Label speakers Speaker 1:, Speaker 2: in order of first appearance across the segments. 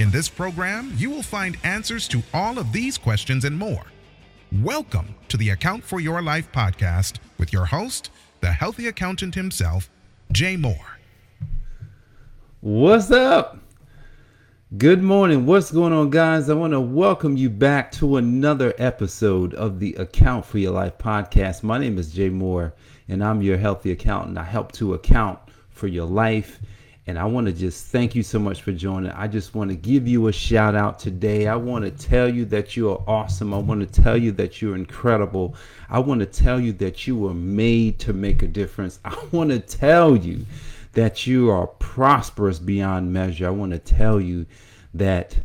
Speaker 1: In this program, you will find answers to all of these questions and more. Welcome to the Account for Your Life podcast with your host, the healthy accountant himself, Jay Moore.
Speaker 2: What's up? Good morning. What's going on, guys? I want to welcome you back to another episode of the Account for Your Life podcast. My name is Jay Moore, and I'm your healthy accountant. I help to account for your life. And I want to just thank you so much for joining. I just want to give you a shout out today. I want to tell you that you are awesome. I want to tell you that you're incredible. I want to tell you that you were made to make a difference. I want to tell you that you are prosperous beyond measure. I want to tell you that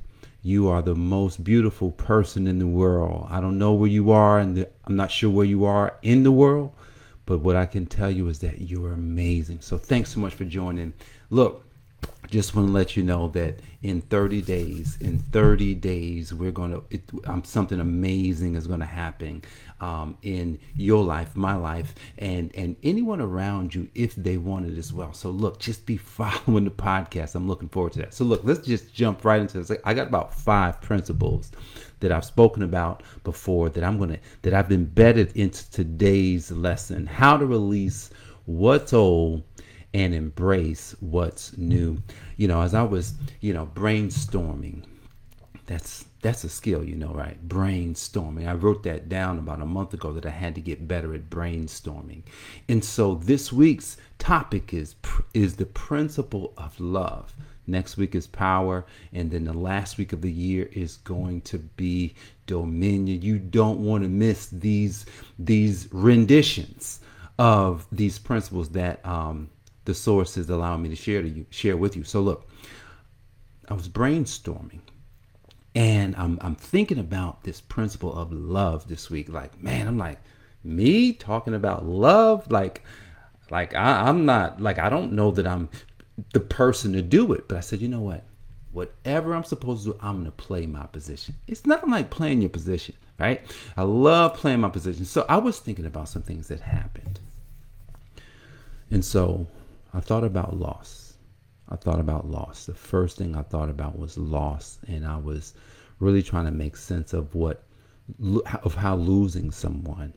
Speaker 2: you are the most beautiful person in the world. I don't know where you are, and I'm not sure where you are in the world, but what I can tell you is that you are amazing. So thanks so much for joining. Look, just want to let you know that in 30 days, in 30 days, we're going to, um, something amazing is going to happen um, in your life, my life, and and anyone around you if they want it as well. So look, just be following the podcast. I'm looking forward to that. So look, let's just jump right into this. I got about five principles that I've spoken about before that I'm gonna that I've embedded into today's lesson. How to release what's old and embrace what's new. You know, as I was, you know, brainstorming, that's that's a skill, you know, right? Brainstorming. I wrote that down about a month ago that I had to get better at brainstorming. And so this week's topic is is the principle of love. Next week is power, and then the last week of the year is going to be dominion. You don't want to miss these these renditions of these principles that um, the source is allowing me to share to you, share with you. So look, I was brainstorming and I'm I'm thinking about this principle of love this week. Like, man, I'm like, me talking about love, like like I, I'm not like I don't know that I'm the person to do it. But I said, you know what? Whatever I'm supposed to do, I'm gonna play my position. It's nothing like playing your position, right? I love playing my position. So I was thinking about some things that happened. And so I thought about loss. I thought about loss. The first thing I thought about was loss, and I was really trying to make sense of what of how losing someone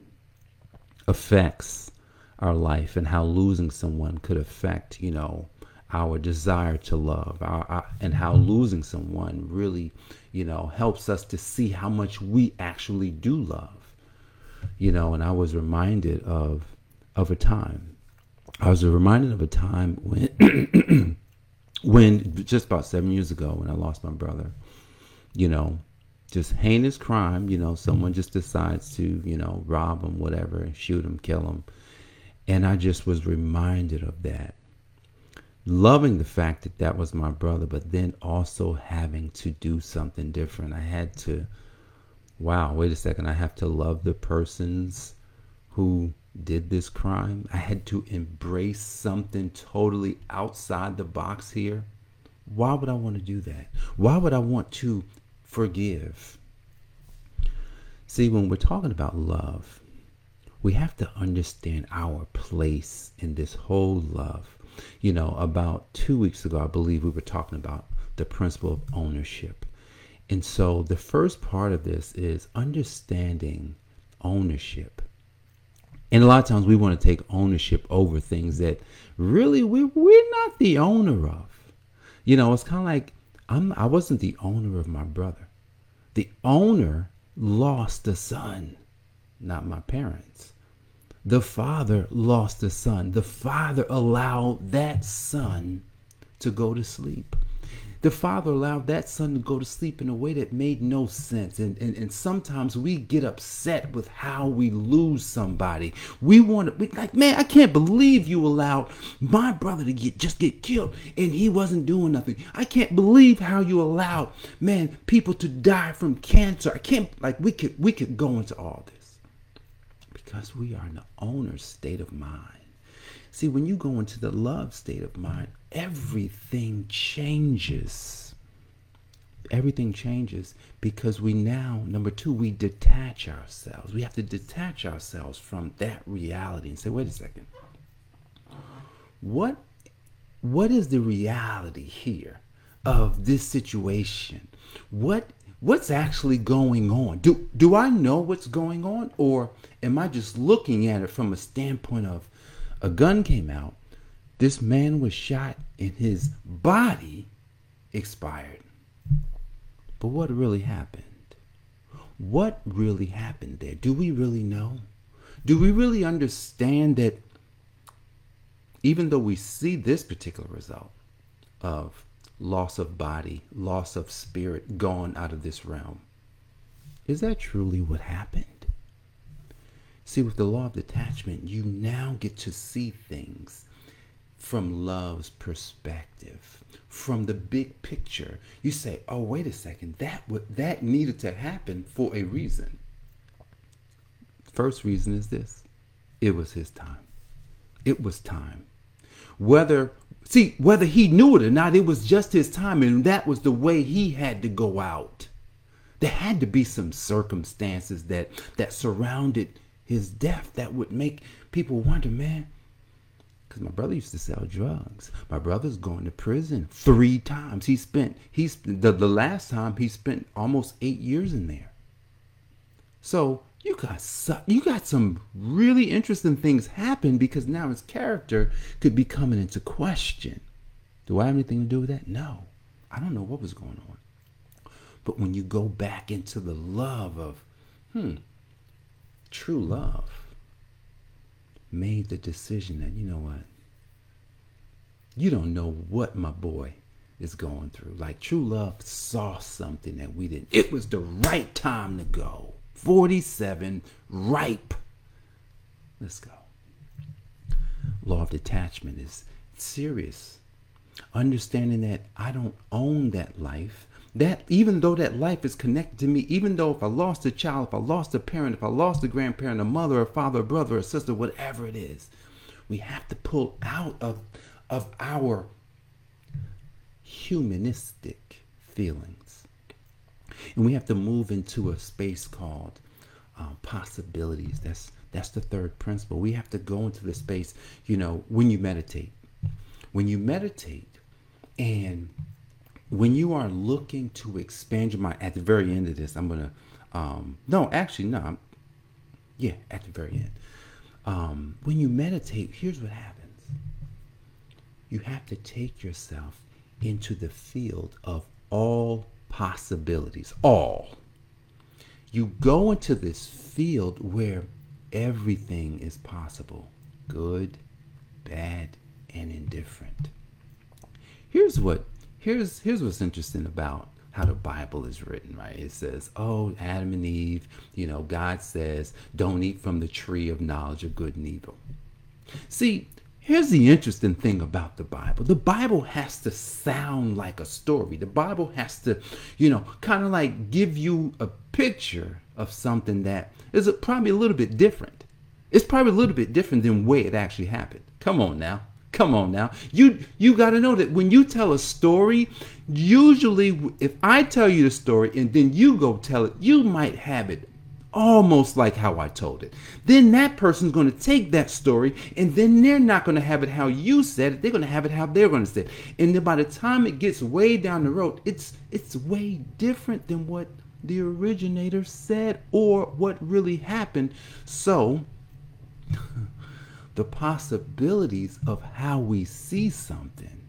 Speaker 2: affects our life and how losing someone could affect, you know, our desire to love our, our, and how losing someone really, you know, helps us to see how much we actually do love. You know, and I was reminded of of a time I was reminded of a time when, when just about seven years ago, when I lost my brother. You know, just heinous crime. You know, someone just decides to, you know, rob him, whatever, shoot him, kill him, and I just was reminded of that. Loving the fact that that was my brother, but then also having to do something different. I had to, wow, wait a second, I have to love the persons who did this crime. I had to embrace something totally outside the box here. Why would I want to do that? Why would I want to forgive? See, when we're talking about love, we have to understand our place in this whole love. You know, about two weeks ago, I believe we were talking about the principle of ownership. And so the first part of this is understanding ownership. And a lot of times we want to take ownership over things that really we, we're not the owner of. You know, it's kind of like I'm, I wasn't the owner of my brother. The owner lost a son, not my parents. The father lost a son. The father allowed that son to go to sleep. The father allowed that son to go to sleep in a way that made no sense. And, and, and sometimes we get upset with how we lose somebody. We want to be like, man, I can't believe you allowed my brother to get just get killed and he wasn't doing nothing. I can't believe how you allowed, man, people to die from cancer. I can't like we could we could go into all this. Because we are in the owner's state of mind. See, when you go into the love state of mind, everything changes. Everything changes because we now, number two, we detach ourselves. We have to detach ourselves from that reality and say, wait a second. What what is the reality here of this situation? What what's actually going on? Do do I know what's going on or am I just looking at it from a standpoint of a gun came out this man was shot and his body expired. But what really happened? What really happened there? Do we really know? Do we really understand that even though we see this particular result of loss of body, loss of spirit gone out of this realm, is that truly what happened? See, with the law of detachment, you now get to see things from love's perspective, from the big picture. You say, "Oh, wait a second. That what that needed to happen for a reason." First reason is this. It was his time. It was time. Whether see whether he knew it or not, it was just his time and that was the way he had to go out. There had to be some circumstances that that surrounded his death that would make people wonder, man, because my brother used to sell drugs. My brother's going to prison three times. He spent he's the, the last time he spent almost eight years in there. So you got some, you got some really interesting things happen because now his character could be coming into question. Do I have anything to do with that? No, I don't know what was going on. But when you go back into the love of, hmm, true love made the decision that, you know what? You don't know what my boy is going through. Like true love saw something that we didn't. It was the right time to go. 47, ripe. Let's go. Law of detachment is serious. Understanding that I don't own that life that even though that life is connected to me, even though if I lost a child, if I lost a parent, if I lost a grandparent, a mother, a father, a brother, a sister, whatever it is, we have to pull out of, of our humanistic feelings. And we have to move into a space called um, possibilities. That's that's the third principle. We have to go into the space, you know, when you meditate. When you meditate and when you are looking to expand your mind at the very end of this i'm gonna um no actually no I'm, yeah at the very end. Um when you meditate here's what happens. You have to take yourself into the field of all possibilities all. You go into this field where everything is possible good bad and indifferent. Here's what here's here's what's interesting about how the Bible is written, right? It says, "Oh, Adam and Eve, you know, God says, don't eat from the tree of knowledge of good and evil." See, here's the interesting thing about the Bible. The Bible has to sound like a story. The Bible has to, you know, kind of like give you a picture of something that is probably a little bit different. It's probably a little bit different than way it actually happened. Come on now. Come on now. You you got to know that when you tell a story, usually if I tell you the story and then you go tell it, you might have it almost like how I told it. Then that person's going to take that story and then they're not going to have it how you said it. They're going to have it how they're going to say it. And then by the time it gets way down the road, it's it's way different than what the originator said or what really happened. So the possibilities of how we see something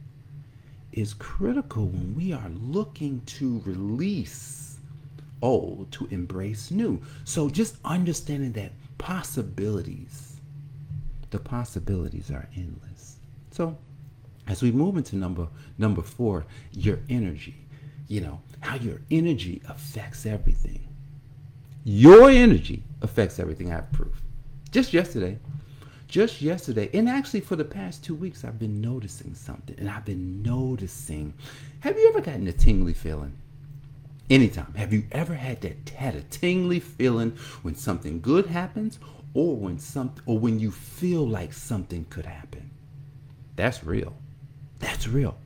Speaker 2: is critical when we are looking to release old to embrace new. So just understanding that possibilities, the possibilities are endless. So As we move into number number four, your energy. You know, how your energy affects everything. Your energy affects everything. I have proof. Just yesterday, just yesterday, and actually for the past two weeks, I've been noticing something. And I've been noticing. Have you ever gotten a tingly feeling? Anytime. Have you ever had that had a tingly feeling when something good happens or when some or when you feel like something could happen? That's real. That's real.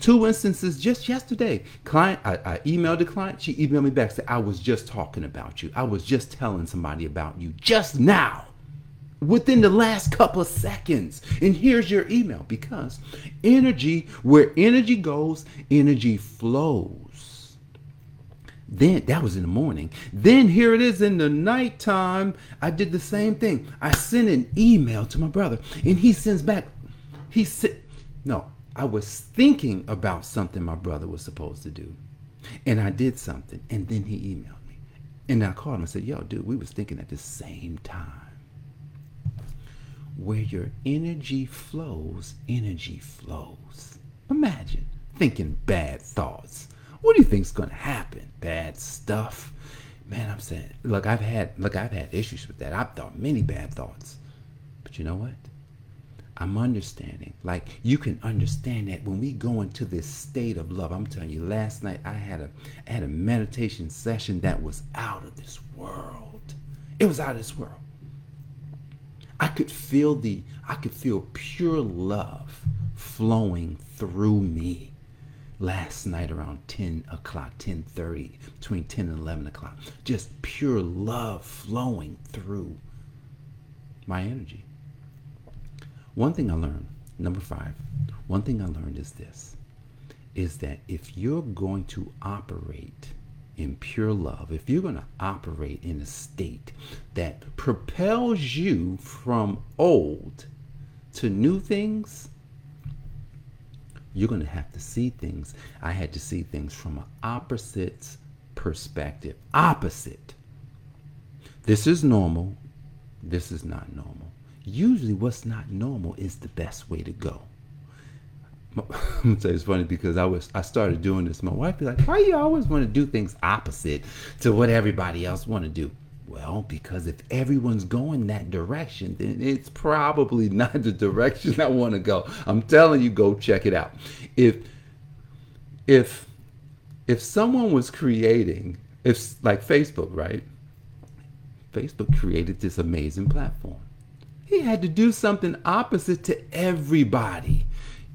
Speaker 2: Two instances just yesterday. Client, I, I, emailed the client. She emailed me back said, "I was just talking about you. I was just telling somebody about you just now, within the last couple of seconds." And here's your email because energy, where energy goes, energy flows. Then that was in the morning. Then here it is in the nighttime. I did the same thing. I sent an email to my brother, and he sends back. He said, "No, I was thinking about something my brother was supposed to do, and I did something, and then he emailed me, and I called him and said, "Yo, dude, we was thinking at the same time." Where your energy flows, energy flows. Imagine thinking bad thoughts what do you think's gonna happen? Bad stuff. Man, I'm saying, look, I've had, look, I've had issues with that. I've thought many bad thoughts, but you know what? I'm understanding. Like you can understand that when we go into this state of love. I'm telling you, last night I had a I had a meditation session that was out of this world. It was out of this world. I could feel the I could feel pure love flowing through me. Last night around 10 o'clock 10.30 between 10 and 11 o'clock just pure love flowing through my energy. One thing i learned number five one thing i learned is this is that if you're going to operate in pure love if you're going to operate in a state that propels you from old to new things you're going to have to see things. I had to see things from an opposite perspective. Opposite. This is normal. This is not normal. Usually, what's not normal is the best way to go. I'm gonna you it's funny because I was I started doing this. My wife be like, "Why you always want to do things opposite to what everybody else want to do?" Well, because if everyone's going that direction, then it's probably not the direction I want to go. I'm telling you, go check it out. If if if someone was creating, if like Facebook, right? Facebook created this amazing platform. He had to do something opposite to everybody.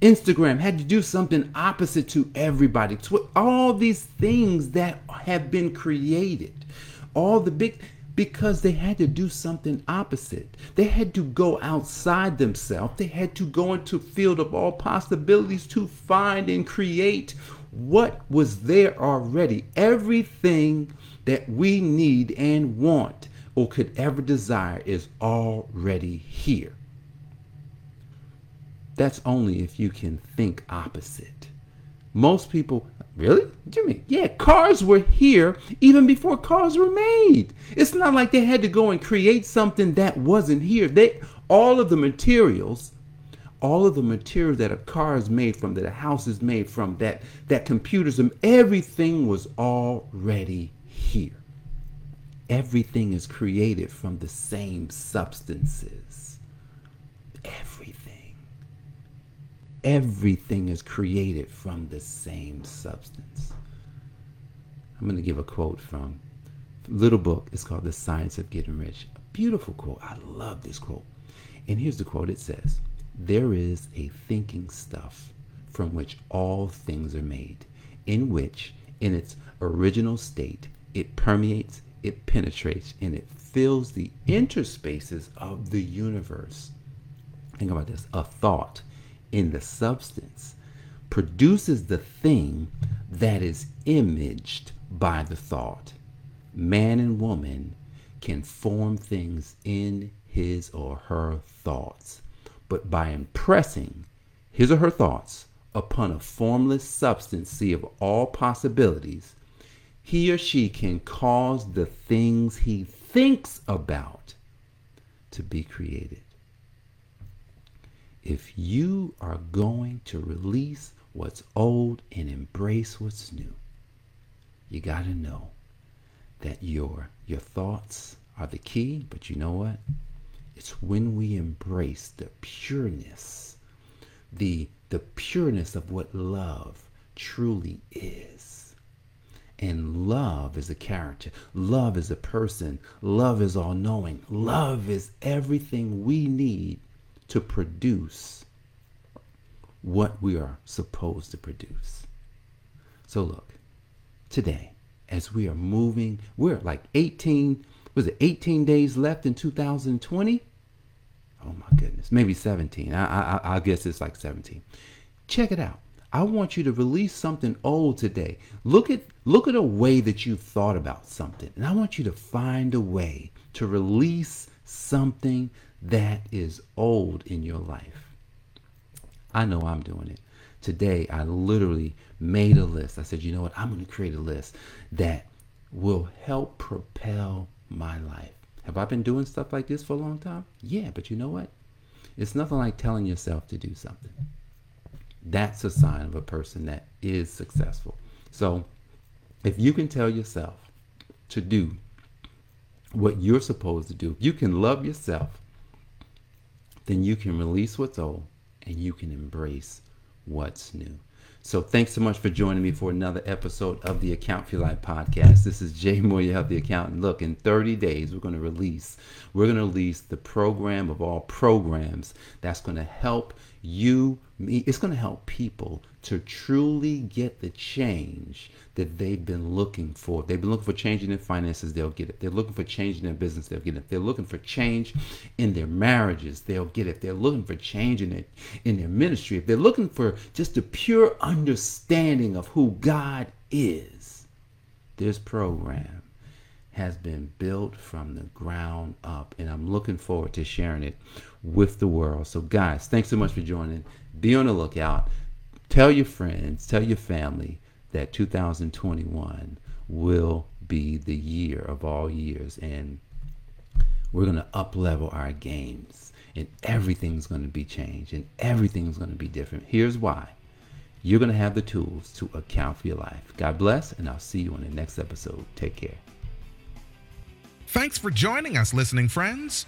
Speaker 2: Instagram had to do something opposite to everybody. All these things that have been created, all the big because they had to do something opposite. They had to go outside themselves. They had to go into field of all possibilities to find and create what was there already. Everything that we need and want or could ever desire is already here. That's only if you can think opposite. Most people Really? Jimmy? Yeah, cars were here even before cars were made. It's not like they had to go and create something that wasn't here. They all of the materials, all of the material that a car is made from, that a house is made from, that that computers, everything was already here. Everything is created from the same substances. Everything everything is created from the same substance. I'm going to give a quote from a little book. It's called The Science of Getting Rich. A beautiful quote. I love this quote. And here's the quote it says, There is a thinking stuff from which all things are made, in which, in its original state, it permeates, it penetrates, and it fills the interspaces of the universe. Think about this a thought in the substance produces the thing that is imaged by the thought. Man and woman can form things in his or her thoughts, but by impressing his or her thoughts upon a formless substance of all possibilities, he or she can cause the things he thinks about to be created if you are going to release what's old and embrace what's new, you got to know that your your thoughts are the key, but you know what? It's when we embrace the pureness, the the pureness of what love truly is. And love is a character. Love is a person. Love is all knowing. Love is everything we need to produce what we are supposed to produce. So, look, today, as we are moving, we're like 18, was it 18 days left in 2020? Oh my goodness, maybe 17. I, I, I guess it's like 17. Check it out. I want you to release something old today. Look at look at a way that you've thought about something. And I want you to find a way to release something that is old in your life. I know I'm doing it. Today, I literally made a list. I said, you know what? I'm going to create a list that will help propel my life. Have I been doing stuff like this for a long time? Yeah, but you know what? It's nothing like telling yourself to do something. That's a sign of a person that is successful. So, if you can tell yourself to do what you're supposed to do, you can love yourself then you can release what's old and you can embrace what's new. So thanks so much for joining me for another episode of the Account for Life podcast. This is Jay Moore, your healthy accountant. Look, in 30 days, we're going to release, we're going to release the program of all programs that's going to help you, me, it's going to help people to truly get the change that they've been looking for. They've been looking for change in their finances, they'll get it. They're looking for change in their business, they'll get it. They're looking for change in their marriages, they'll get it. They're looking for change in in their ministry. If they're looking for just a pure understanding of who God is, this program has been built from the ground up and I'm looking forward to sharing it with the world. So guys, thanks so much for joining. Be on the lookout. Tell your friends, tell your family that 2021 will be the year of all years and we're going to up level our games and everything's going to be changed and everything's going to be different. Here's why. You're going to have the tools to account for your life. God bless, and I'll see you on the next episode. Take care.
Speaker 1: Thanks for joining us, listening friends.